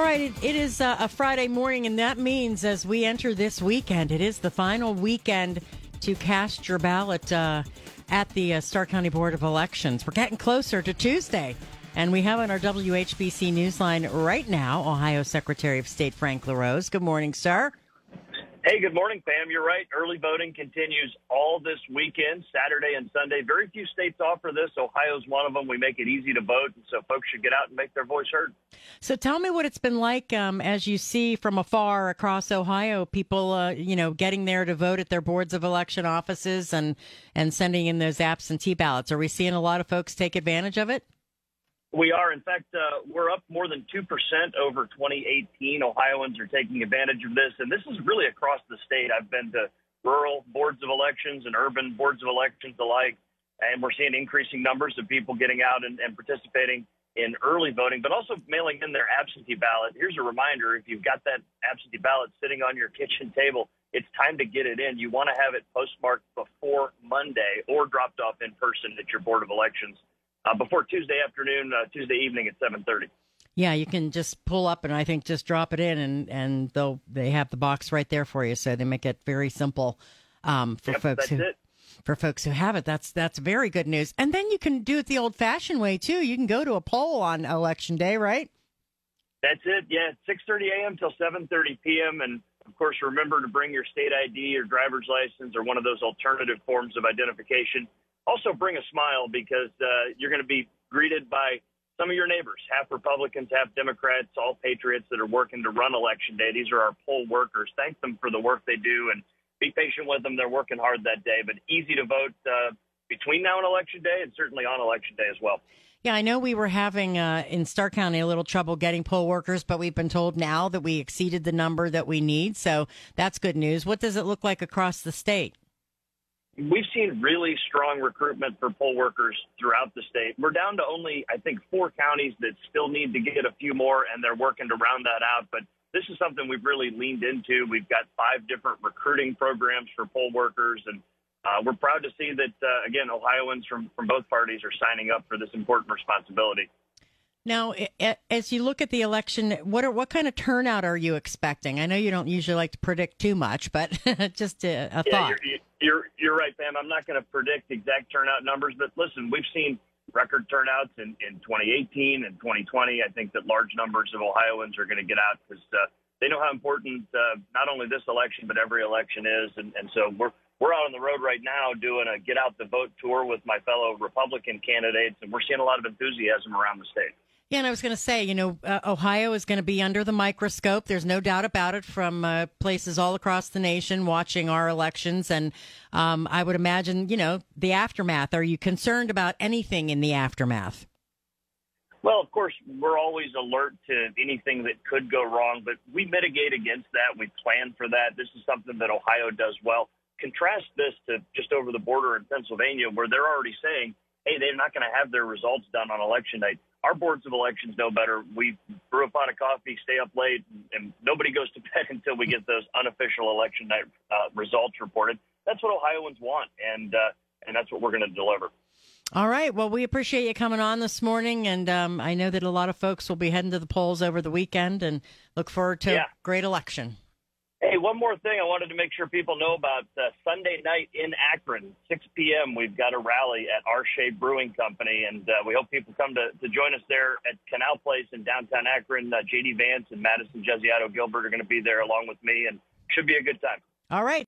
All right, it, it is uh, a Friday morning, and that means as we enter this weekend, it is the final weekend to cast your ballot uh, at the uh, Stark County Board of Elections. We're getting closer to Tuesday, and we have on our WHBC Newsline right now Ohio Secretary of State Frank LaRose. Good morning, sir. Hey, good morning, Pam. You're right. Early voting continues all this weekend, Saturday and Sunday. Very few states offer this. Ohio's one of them. We make it easy to vote, and so folks should get out and make their voice heard. So tell me what it's been like um, as you see from afar across Ohio, people, uh, you know, getting there to vote at their boards of election offices and, and sending in those absentee ballots. Are we seeing a lot of folks take advantage of it? We are. In fact, uh, we're up more than 2% over 2018. Ohioans are taking advantage of this, and this is really across the state. I've been to rural boards of elections and urban boards of elections alike, and we're seeing increasing numbers of people getting out and, and participating in early voting, but also mailing in their absentee ballot. Here's a reminder if you've got that absentee ballot sitting on your kitchen table, it's time to get it in. You want to have it postmarked before Monday or dropped off in person at your Board of Elections uh, before Tuesday afternoon, uh, Tuesday evening at 7:30. Yeah, you can just pull up and I think just drop it in, and and they'll they have the box right there for you, so they make it very simple um, for Yep, folks that's who it. for folks who have it. That's that's very good news. And then you can do it the old fashioned way too. You can go to a poll on election day, right? That's it. Yeah, 6:30 a.m. till 7:30 p.m. And of course, remember to bring your state ID or driver's license or one of those alternative forms of identification. Also, bring a smile because uh, you're going to be greeted by some of your neighbors, half Republicans, half Democrats, all patriots that are working to run election day. These are our poll workers. Thank them for the work they do and be patient with them. They're working hard that day, but easy to vote uh, between now and election day, and certainly on election day as well. Yeah, I know we were having uh, in Stark County a little trouble getting poll workers, but we've been told now that we exceeded the number that we need. So that's good news. What does it look like across the state? We've seen really strong recruitment for poll workers throughout the state. We're down to only, I think, four counties that still need to get a few more, and they're working to round that out. But this is something we've really leaned into. We've got five different recruiting programs for poll workers, and uh, we're proud to see that, uh, again, Ohioans from, from both parties are signing up for this important responsibility. Now, as you look at the election, what are what kind of turnout are you expecting? I know you don't usually like to predict too much, but just a, a Yeah, thought. you're, you're you're right, Pam. I'm not going to predict exact turnout numbers, but listen, we've seen record turnouts in, in 2018 and 2020. I think that large numbers of Ohioans are going to get out because uh, they know how important uh, not only this election but every election is, and, and so we're we're out on the road right now doing a get out the vote tour with my fellow Republican candidates, and we're seeing a lot of enthusiasm around the state. Yeah, and I was going to say, you know, uh, Ohio is going to be under the microscope. There's no doubt about it from uh, places all across the nation watching our elections. And um, I would imagine, you know, the aftermath. Are you concerned about anything in the aftermath? Well, of course, we're always alert to anything that could go wrong, but we mitigate against that. We plan for that. This is something that Ohio does well. Contrast this to just over the border in Pennsylvania, where they're already saying, hey, they're not going to have their results done on election night. Our boards of elections know better. We brew a pot of coffee, stay up late, and nobody goes to bed until we get those unofficial election night uh, results reported. That's what Ohioans want, and uh, and that's what we're going to deliver. All right. Well, we appreciate you coming on this morning, and um, I know that a lot of folks will be heading to the polls over the weekend, and look forward to Yeah. a great election. One more thing I wanted to make sure people know about uh, Sunday night in Akron, 6 p.m. We've got a rally at Shea Brewing Company, and uh, we hope people come to, to join us there at Canal Place in downtown Akron. Uh, JD Vance and Madison Gesiotto Gilbert are going to be there along with me, and should be a good time. All right.